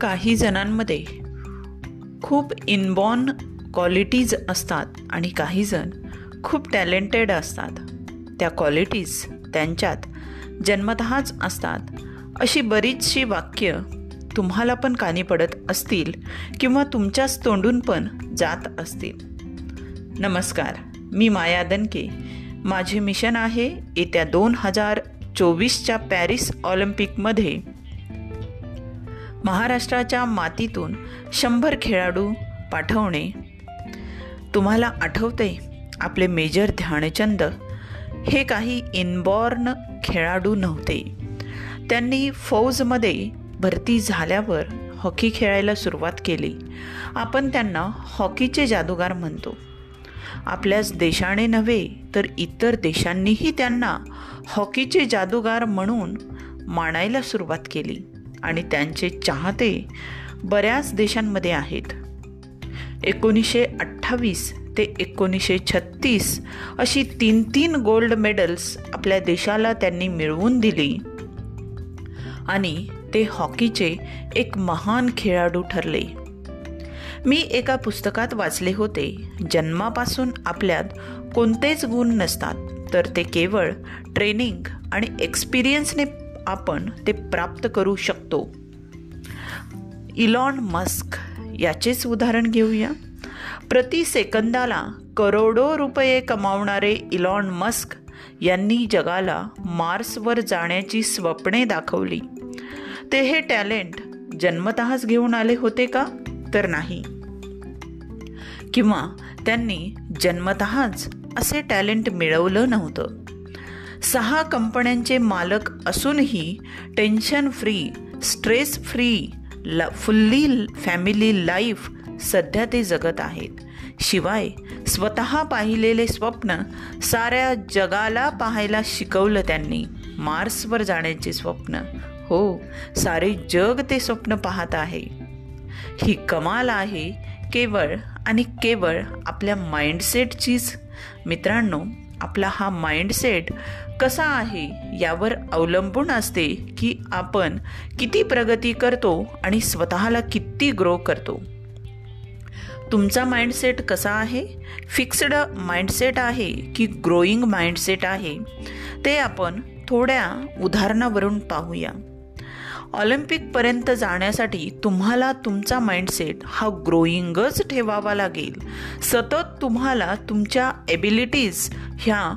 काही जणांमध्ये खूप इनबॉर्न क्वालिटीज असतात आणि काही जण खूप टॅलेंटेड असतात. त्या क्वालिटीज त्यांच्यात जन्मतःच असतात. अशी बरीचशी वाक्य तुम्हाला पण कानी पडत असतील किंवा तुमच्याच तोंडून पण जात असतील. नमस्कार मी माया दनके. माझे मिशन आहे येत्या दोन हजार चोवीसच्या पॅरिस ऑलिम्पिकमध्ये महाराष्ट्राच्या मातीतून शंभर खेळाडू पाठवणे. तुम्हाला आठवते आपले मेजर ध्यानचंद हे काही इनबॉर्न खेळाडू नव्हते. त्यांनी फौजमध्ये भरती झाल्यावर हॉकी खेळायला सुरुवात केली. आपण त्यांना हॉकीचे जादूगार म्हणतो. आपल्याच देशाने नव्हे तर इतर देशांनीही त्यांना हॉकीचे जादूगार म्हणून मानायला सुरुवात केली. आणि त्यांचे चाहते बऱ्याच देशांमध्ये आहेत. एकोणीसशे अठ्ठावीस ते एकोणीसशे छत्तीस अशी तीन तीन गोल्ड मेडल्स आपल्या देशाला त्यांनी मिळवून दिली. आणि ते हॉकीचे एक महान खेळाडू ठरले. मी एका पुस्तकात वाचले होते जन्मापासून आपल्यात कोणतेच गुण नसतात तर ते केवळ ट्रेनिंग आणि एक्सपिरियन्सने आपण ते प्राप्त करू शकतो. इलॉन मस्क याचेच उदाहरण घेऊया. प्रति सेकंदाला करोडो रुपये कमावणारे इलॉन मस्क यांनी जगाला मार्सवर जाण्याची स्वप्ने दाखवली. ते हे टॅलेंट जन्मतःच घेऊन आले होते का? तर नाही. किंवा त्यांनी जन्मतःच असे टॅलेंट मिळवलं नव्हतं. सहा कंपन्यांचे मालक असूनही टेन्शन फ्री स्ट्रेस फ्री ला फुल्ली फॅमिली लाईफ सध्या ते जगत आहेत. शिवाय स्वतः पाहिलेले स्वप्न साऱ्या जगाला पाहायला शिकवलं त्यांनी. मार्सवर जाण्याचे स्वप्न. हो सारे जग ते स्वप्न पाहत आहे. ही कमाल आहे केवळ आणि केवळ आपल्या माइंडसेटचीच मित्रांनो आपला हा माइंडसेट कसा आहे यावर अवलंबून असते की आपण किती प्रगती करतो आणि स्वतःला किती ग्रो करतो. तुमचा माइंडसेट कसा आहे? फिक्स्ड माइंडसेट आहे की ग्रोईंग माइंडसेट आहे? ते आपण थोड्या उदाहरणावरून पाहूया. ऑलिम्पिकपर्यंत जाण्यासाठी तुम्हाला तुमचा माइंडसेट हा ग्रोईंगच ठेवावा लागेल. सतत तुम्हाला तुमच्या एबिलिटीज ह्या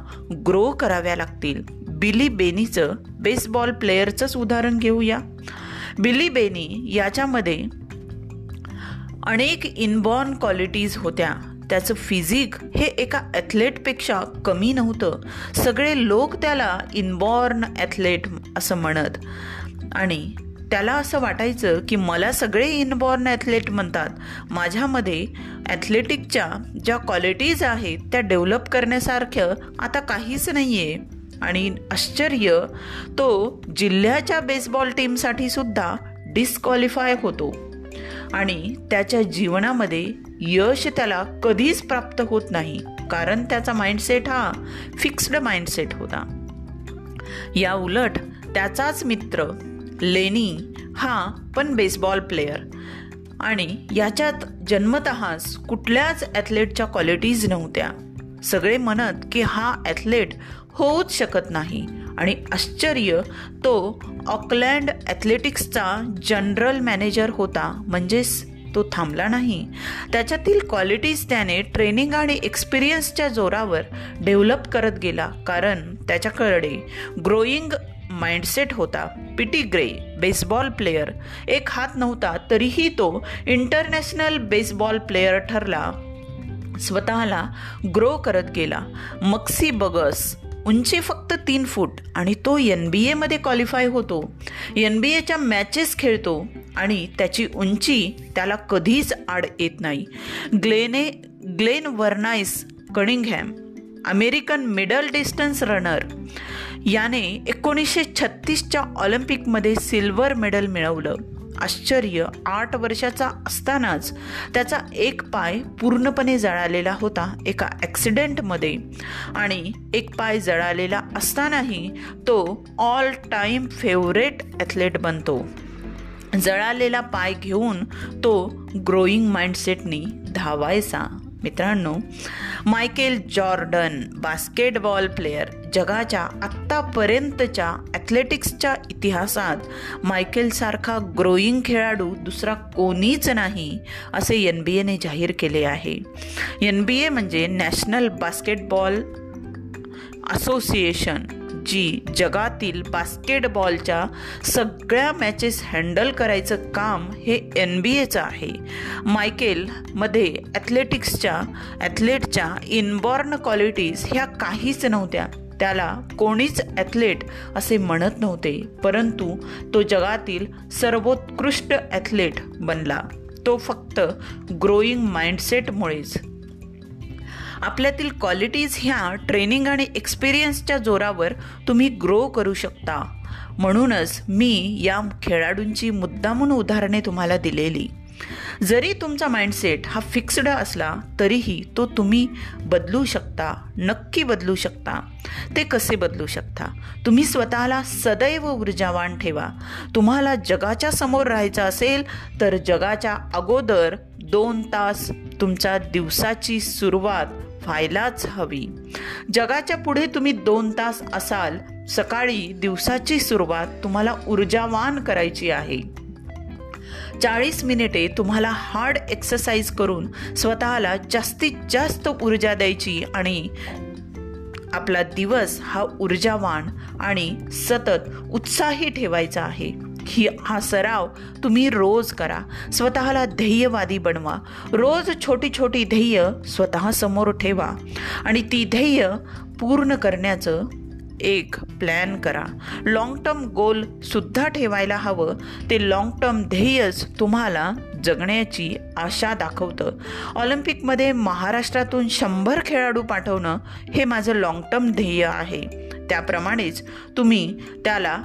ग्रो कराव्या लागतील. बिली बेनीचं बेसबॉल प्लेयरचंच उदाहरण घेऊया. बिली बेनी याच्यामध्ये अनेक इनबॉर्न क्वालिटीज होत्या. त्याचं फिजिक हे एका ॲथलेटपेक्षा कमी नव्हतं. सगळे लोक त्याला इनबॉर्न ॲथलेट असं म्हणत. आणि त्याला असं वाटायचं की मला सगळे इनबॉर्न ॲथलेट म्हणतात. माझ्यामध्ये ॲथलेटिकच्या ज्या क्वालिटीज आहेत त्या डेव्हलप करण्यासारखं आता काहीच नाही आहे आणि आश्चर्य तो जिल्ह्याच्या बेसबॉल टीमसाठी सुद्धा डिस्क्वालिफाय होतो. आणि त्याच्या जीवनामध्ये यश त्याला कधीच प्राप्त होत नाही कारण त्याचा माइंडसेट हा फिक्स्ड माइंडसेट होता. या उलट त्याचाच मित्र लेनी हा पण बेसबॉल प्लेयर आणि याच्यात जन्मतःच कुठल्याच ॲथलेटच्या क्वालिटीज नव्हत्या. सगळे म्हणत की हा ॲथलेट होऊच शकत नाही. आणि आश्चर्य तो ऑकलँड ॲथलेटिक्सचा जनरल मॅनेजर होता. म्हणजेच तो थांबला नाही. त्याच्यातील क्वालिटीज त्याने ट्रेनिंग आणि एक्सपिरियन्सच्या जोरावर डेव्हलप करत गेला. कारण त्याच्याकडे ग्रोईंग माइंडसेट होता. Pete Gray baseball player. एक हात नव्हता तरीही तो इंटरनॅशनल बेसबॉल प्लेयर ठरला. स्वतःला ग्रो करत गेला. मक्सी बगस उंची फक्त तीन फूट आणि तो एन बी एमध्ये क्वालिफाय होतो. एन बी एच्या मॅचेस खेळतो आणि त्याची उंची त्याला कधीच आड येत नाही. ग्लेने Glenn Vernice Cunningham American middle distance runner याने एकोणीसशे छत्तीसच्या ऑलिम्पिकमध्ये सिल्वर मेडल मिळवलं. आश्चर्य आठ वर्षाचा असतानाच त्याचा एक पाय पूर्णपणे जळालेला होता एका ॲक्सिडेंटमध्ये. आणि एक पाय जळालेला असतानाही तो ऑल टाईम फेवरेट ॲथलेट बनतो. जळालेला पाय घेऊन तो ग्रोईंग माइंडसेटनी धावायचा. मित्रांनो मायकेल जॉर्डन बास्केटबॉल प्लेयर जगाच्या आत्तापर्यंतच्या ॲथलेटिक्सच्या इतिहासात मायकेलसारखा ग्रोईंग खेळाडू दुसरा कोणीच नाही असे एन बी एने जाहीर केले आहे. एन बी ए म्हणजे नॅशनल बास्केटबॉल असोसिएशन. जी जगातील बास्केटबॉलच्या सगळ्या मॅचेस हँडल करायचं काम हे एन बी एचं आहे. मायकेलमध्ये ॲथलेटिक्सच्या ॲथलेटच्या इनबॉर्न क्वालिटीज ह्या काहीच नव्हत्या. त्याला कोणीच ॲथलेट असे म्हणत नव्हते परंतु तो जगातील सर्वोत्कृष्ट ॲथलेट बनला. तो फक्त ग्रोईंग माइंडसेटमुळेच आपल्यातील क्वालिटीज ह्या ट्रेनिंग आणि एक्सपिरियन्सच्या जोरावर तुम्ही ग्रो करू शकता. म्हणूनच मी या खेळाडूंची मुद्दामून उदाहरणे तुम्हाला दिलेली. जरी तुमचा माइंडसेट हा फिक्स्ड असला तरीही तो तुम्ही बदलू शकता नक्की बदलू शकता. ते कसे बदलू शकता? तुम्ही स्वतःला सदैव ऊर्जावान ठेवा. तुम्हाला जगाच्या समोर राहायचं असेल तर जगाच्या अगोदर दोन तास तुमच्या दिवसाची सुरुवात व्हायलाच हवी. जगाच्या पुढे तुम्ही दोन तास असाल सकाळी दिवसाची सुरुवात तुम्हाला ऊर्जावान करायची आहे. चाळीस मिनिटे तुम्हाला हार्ड एक्सरसाइज करून स्वतःला जास्तीत जास्त ऊर्जा द्यायची आणि आपला दिवस हा ऊर्जावान आणि सतत उत्साही ठेवायचा आहे. ही हा सराव तुम्ही रोज करा. स्वतःला ध्येयवादी बनवा. रोज छोटी छोटी ध्येय स्वतःसमोर ठेवा. आणि ती ध्येय पूर्ण करण्याचं एक प्लॅन करा. लाँग टर्म गोल सुद्धा ठेवायला हवं. ते लाँग टर्म ध्येयच तुम्हाला जगण्याची आशा दाखवतं. ऑलिम्पिकमध्ये महाराष्ट्रातून शंभर खेळाडू पाठवणं हे माझं लाँग टर्म ध्येय आहे. त्याप्रमाणेच तुम्ही त्याला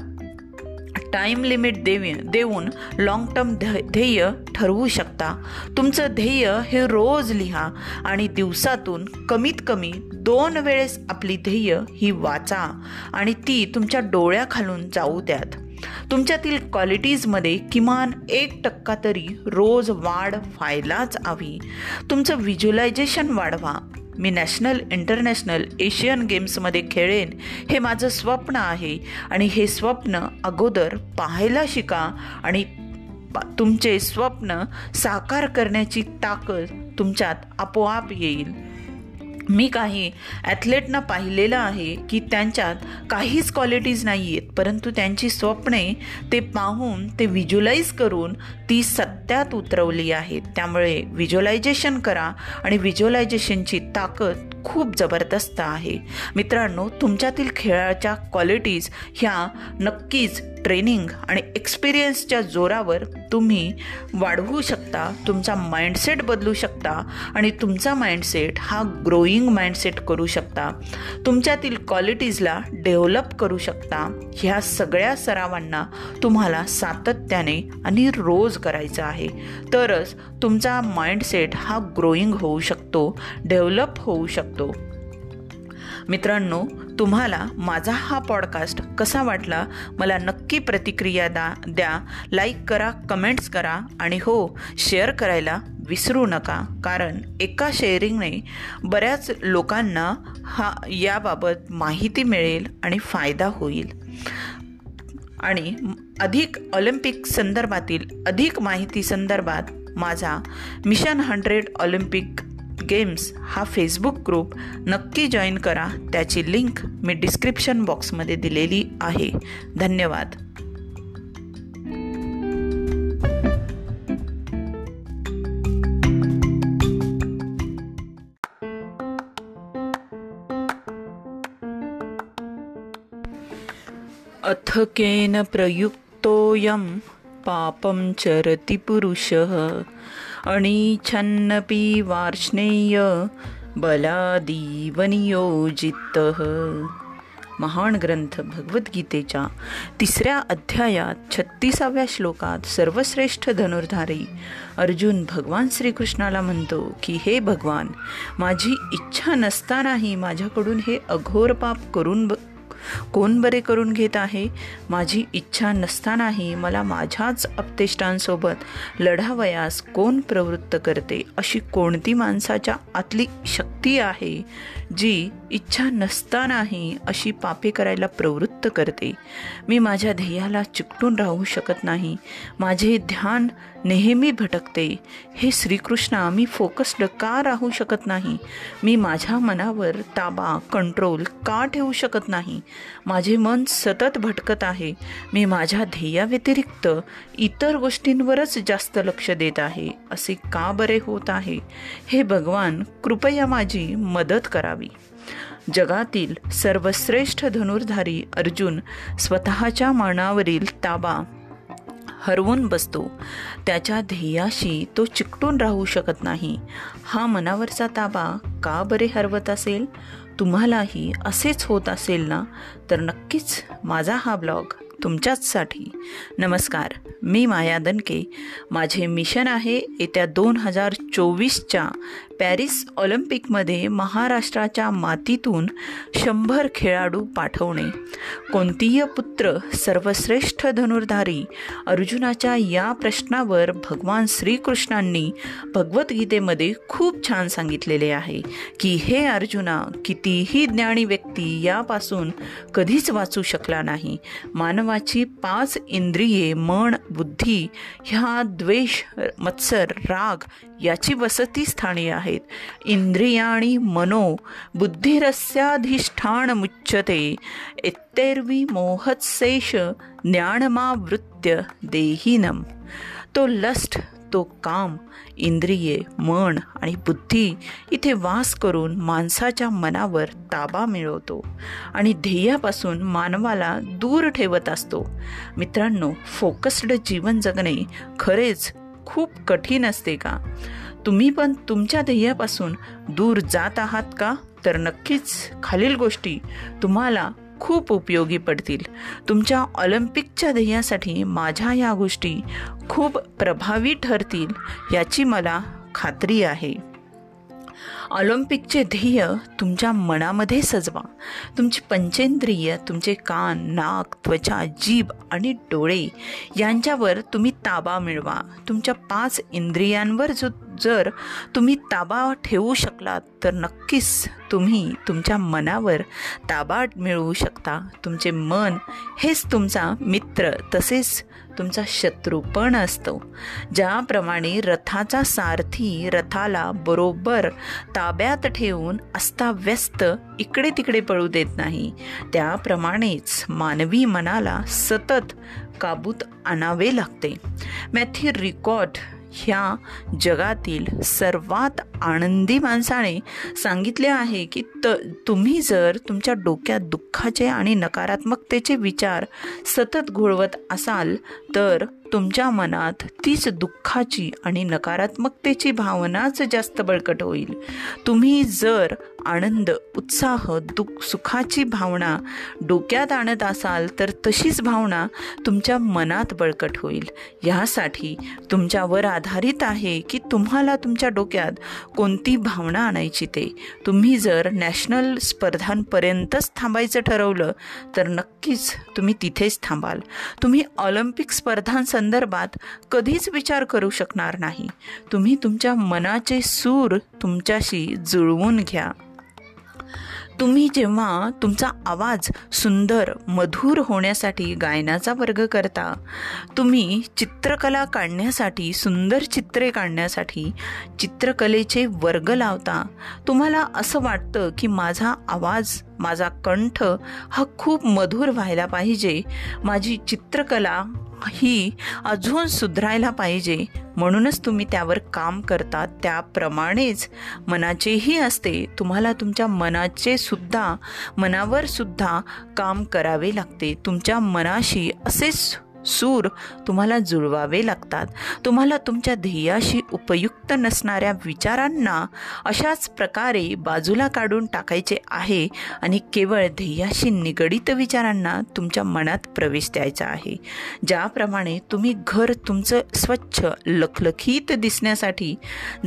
टाईम लिमिट देवी देऊन लाँग टर्म ध्येय ठरवू शकता. तुमचं ध्येय हे रोज लिहा आणि दिवसातून कमीत कमी दोन वेळेस आपली ध्येय ही वाचा आणि ती तुमच्या डोळ्याखालून जाऊ द्यात. तुमच्यातील क्वालिटीजमध्ये किमान एक टक्का तरी रोज वाढ व्हायलाच हवी. तुमचं व्हिज्युलायझेशन वाढवा. मी नॅशनल इंटरनॅशनल एशियन गेम्समध्ये खेळेन हे माझं स्वप्न आहे. आणि हे स्वप्न अगोदर पाहायला शिका आणि तुमचे स्वप्न साकार करण्याची ताकद तुमच्यात आपोआप येईल. मी काही ॲथलेटना पाहिलेलं आहे की त्यांच्यात काहीच क्वालिटीज नाही आहेत परंतु त्यांची स्वप्ने ते पाहून ते व्हिज्युलाइज करून ती सत्यात उतरवली आहेत. त्यामुळे व्हिज्युलायझेशन करा आणि व्हिज्युलायझेशनची ताकद खूप जबरदस्त आहे. मित्रांनो तुमच्यातील खेळाच्या क्वालिटीज ह्या नक्कीच ट्रेनिंग आणि एक्सपिरियन्सच्या जोरावर तुम्ही वाढवू शकता तुमचा माइंडसेट बदलू शकता आणि तुमचा माइंडसेट हा ग्रोईंग माइंडसेट करू शकता. तुमच्यातील क्वालिटीजला डेव्हलप करू शकता. ह्या सगळ्या सरावांना तुम्हाला सातत्याने आणि रोज करायचं आहे. तरच तुमचा माइंडसेट हा ग्रोईंग होऊ शकतो डेव्हलप होऊ शकतो. मित्रांनो तुम्हाला माझा हा पॉडकास्ट कसा वाटला मला नक्की प्रतिक्रिया दा द्या. लाईक करा कमेंट्स करा आणि हो शेअर करायला विसरू नका. कारण एका शेअरिंगने बऱ्याच लोकांना हा याबाबत माहिती मिळेल आणि फायदा होईल. आणि अधिक ऑलिम्पिक संदर्भातील अधिक माहिती संदर्भात माझा मिशन हंड्रेड ऑलिम्पिक गेम्स हा फेसबुक ग्रुप नक्की जॉईन करा. त्याची लिंक मी डिस्क्रिप्शन बॉक्समध्ये दिलेली आहे. धन्यवाद. अथकेन प्रयुक्तोऽयं पापं चरति पुरुषः। अणीछन्नपि वार्ष्णेय बलादीवनियोजित। महान ग्रंथ भगवद्गीतेच्या तिसऱ्या अध्यायात छत्तीसाव्या श्लोकात सर्वश्रेष्ठ धनुर्धारी अर्जुन भगवान श्रीकृष्णाला म्हणतो की हे भगवान माझी इच्छा नसतानाही माझ्याकडून हे अघोर पाप करून कोण बरे करून घेत आहे? माझी इच्छा नसतानाही मला माझ्याच अपतेष्टांसोबत लढावयास कोण प्रवृत्त करते? अशी कोणती माणसाच्या आतली शक्ती आहे जी इच्छा नसतानाही अशी पापे करायला प्रवृत्त करते? मी माझ्या ध्येयाला चिकटून राहू शकत नाही. माझे ध्यान नेहमी भटकते. हे श्रीकृष्णा मी फोकस्ड का राहू शकत नाही? मी माझ्या मनावर ताबा कंट्रोल का ठेवू शकत नाही? माझे मन सतत भटकत आहे. मी माझ्या ध्येयाव्यतिरिक्त इतर गोष्टींवरच जास्त लक्ष देत आहे. असे का बरे होत आहे? हे भगवान कृपया माझी मदत करावी. जगातील सर्वश्रेष्ठ धनुर्धारी अर्जुन स्वतःच्या मानावरील ताबा हरवून बसतो. त्याच्या ध्येयाशी तो चिकटून राहू शकत नाही. हा मनावरचा ताबा का बरे हरवत असेल? तुम्हालाही असेच होत असेल ना तर नक्कीच माझा हा ब्लॉग तुमच्याचसाठी. नमस्कार मी माया दनके. माझे मिशन आहे येत्या दोन हजार चोवीसच्या पॅरिस ऑलिम्पिकमध्ये महाराष्ट्राच्या मातीतून शंभर खेळाडू पाठवणे. कोणतीय पुत्र सर्वश्रेष्ठ धनुर्धारी अर्जुनाच्या या प्रश्नावर भगवान श्रीकृष्णांनी भगवद्गीतेमध्ये खूप छान सांगितलेले आहे की हे अर्जुना कितीही ज्ञानी व्यक्ती यापासून कधीच वाचू शकला नाही. मानवाची पाच इंद्रिये मन बुद्धी ह्या द्वेष मत्सर राग याची वसती स्थानी आहे. आहेत. इंद्रियाणी मनो बुद्धिरस्याधिष्ठान मुच्यते मोहत्सेष ज्ञानमावृत्य देहीनम. तो लस्ट तो काम इंद्रिये मन आणि बुद्धी इथे वास करून माणसाच्या मनावर ताबा मिळवतो आणि ध्येयापासून मानवाला दूर ठेवत असतो. मित्रांनो फोकस्ड जीवन जगणे खरेच खूप कठीण असते का? तुम्ही पण तुमच्या ध्येयापासून दूर जात आहात का? तर नक्कीच खालील गोष्टी तुम्हाला खूप उपयोगी पडतील. तुमच्या ऑलिम्पिकच्या ध्येयासाठी माझ्या या गोष्टी खूप प्रभावी ठरतील याची मला खात्री आहे. ऑलिम्पिकचे ध्येय तुमच्या मनामध्ये सजवा. तुमची पंचेंद्रिय तुमचे कान नाक त्वचा जीभ आणि डोळे यांच्यावर तुम्ही ताबा मिळवा. तुमच्या पाच इंद्रियांवर जो जर तुम्ही ताबा ठेवू शकलात तर नक्कीच तुम्ही तुमच्या मनावर ताबा मिळवू शकता. तुमचे मन हेच तुमचा मित्र तसेच तुमचा शत्रू पण असतो. ज्याप्रमाणे रथाचा सारथी रथाला बरोबर ताब्यात ठेवून अस्ताव्यस्त इकडे तिकडे पळू देत नाही. त्याप्रमाणेच मानवी मनाला सतत काबूत आणावे लागते. मॅथ्यू रिकॉर्ड ह्या जगातील सर्वात आनंदी माणसाने सांगितले आहे की त तुम्ही जर तुमच्या डोक्यात दुःखाचे आणि नकारात्मकतेचे विचार सतत घोळवत असाल तर तुमच्या मनात तीच दुःखाची आणि नकारात्मकतेची भावनाच जास्त बळकट होईल. तुम्ही जर आनंद उत्साह दुःख सुखाची भावना डोक्यात आणत असाल तर तशीच भावना तुमच्या मनात बळकट होईल. यासाठी तुमच्यावर आधारित आहे की तुम्हाला तुमच्या डोक्यात कोणती भावना आणायची ते. तुम्ही जर नॅशनल स्पर्धांपर्यंतच थांबायचं ठरवलं तर नक्कीच तुम्ही तिथेच थांबाल. तुम्ही ऑलिम्पिक स्पर्धांसंदर्भात कधीच विचार करू शकणार नाही. तुम्ही तुमच्या मनाचे सूर तुमच्याशी जुळवून घ्या. तुम्ही जेव्हा तुमचा आवाज सुंदर मधुर होण्यासाठी गायनाचा वर्ग करता तुम्ही चित्रकला काढण्यासाठी सुंदर चित्रे काढण्यासाठी चित्रकलेचे वर्ग लावता तुम्हाला असं वाटतं की माझा आवाज माझा कंठ हा खूप मधुर व्हायला पाहिजे. माझी चित्रकला ही अजून सुधारायला पाहिजे. म्हणूनच तुम्ही त्यावर काम करता. त्याप्रमाणेच मनाचेही असते. तुम्हाला तुमच्या मनाचे सुद्धा मनावर सुद्धा काम करावे लागते. तुमच्या मनाशी असेच सूर तुम्हाला जुळवावे लागतात. तुम्हाला तुमच्या ध्येयाशी उपयुक्त नसणाऱ्या विचारांना अशाच प्रकारे बाजूला काढून टाकायचे आहे आणि केवळ ध्येयाशी निगडित विचारांना तुमच्या मनात प्रवेश द्यायचा आहे. ज्याप्रमाणे तुम्ही घर तुमचं स्वच्छ लखलखीत दिसण्यासाठी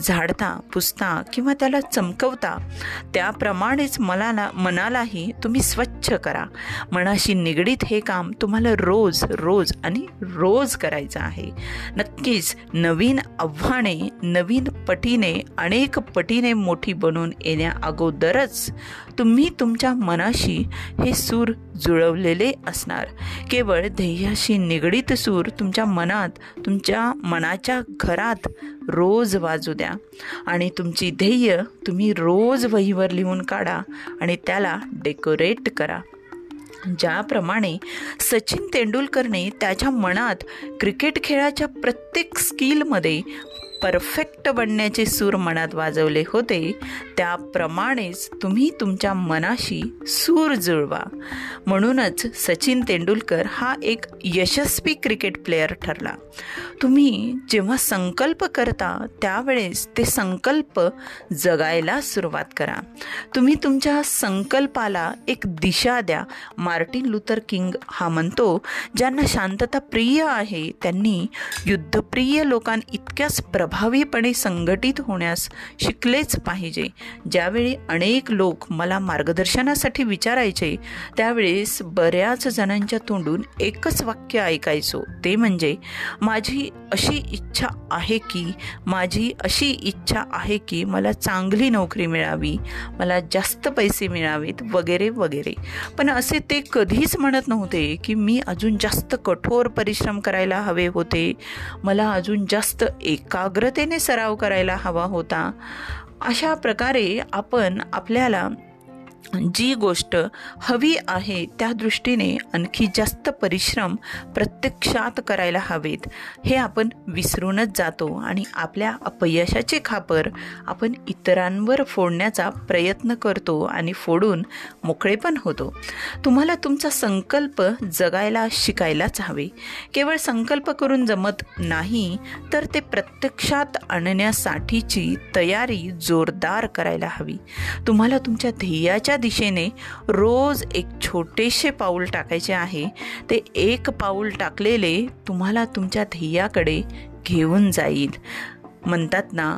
झाडता पुसता किंवा त्याला चमकवता त्याप्रमाणेच मनाला मनालाही तुम्ही स्वच्छ करा. मनाशी निगडीत हे काम तुम्हाला रोज रोज आणि रोज करायचा आहे. नक्कीच नवीन आव्हाने नवीन पटीने अनेक पटीने मोठी बनून येण्या अगोदरच तुम्ही तुमच्या मनाशी हे सूर जुळवलेले असणार. केवळ ध्येयाशी निगडीत सूर तुमच्या मनात तुमच्या मनाच्या घरात रोज वाजू द्या. आणि तुमची ध्येय तुम्ही रोज वहीवर लिहून काढा आणि त्याला डेकोरेट करा. ज्याप्रमाणे सचिन तेंडुलकरने त्याच्या मनात क्रिकेट खेळाच्या प्रत्येक स्किलमध्ये परफेक्ट बनण्याचे सूर मनात वाजवले होते त्याप्रमाणेच तुम्ही तुमच्या मनाशी सूर जुळवा. म्हणूनच सचिन तेंडुलकर हा एक यशस्वी क्रिकेट प्लेयर ठरला. तुम्ही जेव्हा संकल्प करता त्यावेळेस ते संकल्प जगायला सुरुवात करा. तुम्ही तुमच्या संकल्पाला एक दिशा द्या. मार्टिन लुथर किंग हा म्हणतो ज्यांना शांतता प्रिय आहे त्यांनी युद्धप्रिय लोकांइतक्याच इतक्याच प्रभावीपणे संघटित होण्यास शिकलेच पाहिजे. ज्यावेळी अनेक लोक मला मार्गदर्शनासाठी विचारायचे त्यावेळेस बऱ्याच जणांच्या तोंडून एकच वाक्य ऐकायचो. ते म्हणजे माझी अशी इच्छा आहे की माझी अशी इच्छा आहे की मला चांगली नोकरी मिळावी मला जास्त पैसे मिळावेत वगैरे वगैरे. पण असे ते कधीच म्हणत नव्हते की मी अजून जास्त कठोर परिश्रम करायला हवे होते. मला अजून जास्त एकाग्र एकाग्रतेने सराव करायला हवा होता. अशा प्रकारे आपण आपल्याला जी गोष्ट हवी आहे त्या दृष्टीने आणखी जास्त परिश्रम प्रत्यक्षात करायला हवेत हे आपण विसरूनच जातो आणि आपल्या अपयशाचे खापर आपण इतरांवर फोडण्याचा प्रयत्न करतो आणि फोडून मोकळे पण होतो. तुम्हाला तुमचा संकल्प जगायला शिकायलाच हवे. केवळ संकल्प करून जमत नाही तर ते प्रत्यक्षात आणण्यासाठीची तयारी जोरदार करायला हवी. तुम्हाला तुमच्या ध्येयाच्या दिशेने रोज एक छोटेसे पाऊल टाकायचे आहे. ते एक पाऊल टाकलेले तुम्हाला तुमच्या ध्येयाकडे घेऊन जाईल. म्हणतात ना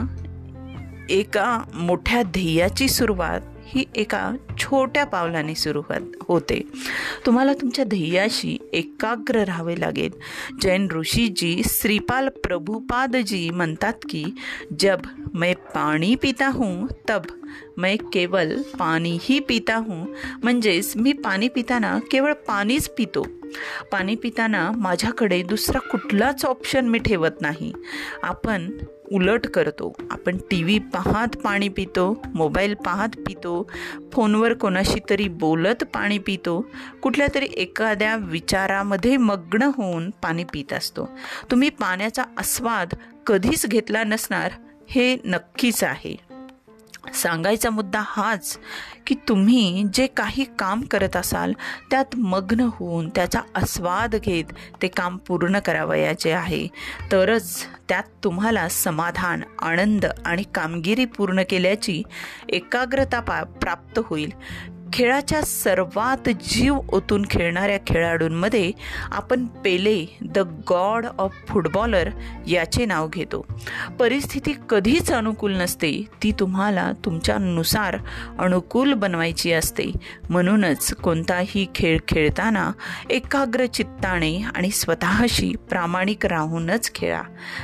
एका मोठ्या ध्येयाची सुरुवात ही एका छोट्या पावलाने सुरुवात होते. तुम्हाला तुमच्या ध्येयाशी एकाग्र राहावे लागेल. जैन ऋषीजी श्रीपाल प्रभुपादजी म्हणतात की जब मैं पाणी पिता हूँ तब मैं केवल पाणी ही पिता हूँ म्हणजेच मी पाणी पिताना केवळ पाणीच पितो. पाणी पिताना माझ्याकडे दुसरा कुठलाच ऑप्शन मी ठेवत नाही. आपण उलट करतो. आपण टी व्ही पाहत पाणी पितो मोबाईल पाहत पितो फोनवर कोणाशी तरी बोलत पाणी पितो कुठल्या तरी एखाद्या विचारामध्ये मग्न होऊन पाणी पित असतो. तुम्ही पाण्याचा आस्वाद कधीच घेतला नसणार हे नक्कीच आहे. सांगायचा मुद्दा हाच की तुम्ही जे काही काम करत असाल त्यात मग्न होऊन त्याचा आस्वाद घेत ते काम पूर्ण करावयाचे आहे. तरच त्यात तुम्हाला समाधान आनंद आणि कामगिरी पूर्ण केल्याची एकाग्रता पा प्राप्त होईल. खेळाच्या सर्वात जीव ओतून खेळणाऱ्या खेळाडूंमध्ये आपण Pele the god of footballer याचे नाव घेतो. परिस्थिती कधीच अनुकूल नसते ती तुम्हाला तुमच्यानुसार अनुकूल बनवायची असते. म्हणूनच कोणताही खेळ खेळताना एकाग्र चित्ताने आणि स्वतःशी प्रामाणिक राहूनच खेळा.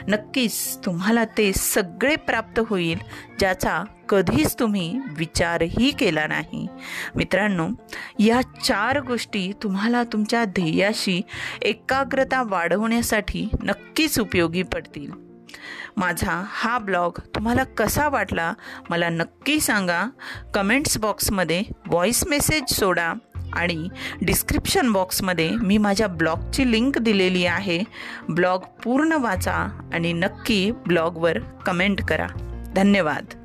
नक्कीच तुम्हाला ते सगळे प्राप्त होईल ज्याचा कधीच तुम्ही विचारही केला नाही. मित्रांनो या चार गोष्टी तुम्हाला तुमच्या ध्येयाशी एकाग्रता वाढवण्यासाठी नक्कीच उपयोगी पडतील. माझा हा ब्लॉग तुम्हाला कसा वाटला मला नक्की सांगा. कमेंट्स बॉक्समध्ये व्हॉईस मेसेज सोडा आणि डिस्क्रिप्शन बॉक्समध्ये मी माझ्या ब्लॉगची लिंक दिलेली आहे. ब्लॉग पूर्ण वाचा आणि नक्की ब्लॉगवर कमेंट करा. धन्यवाद.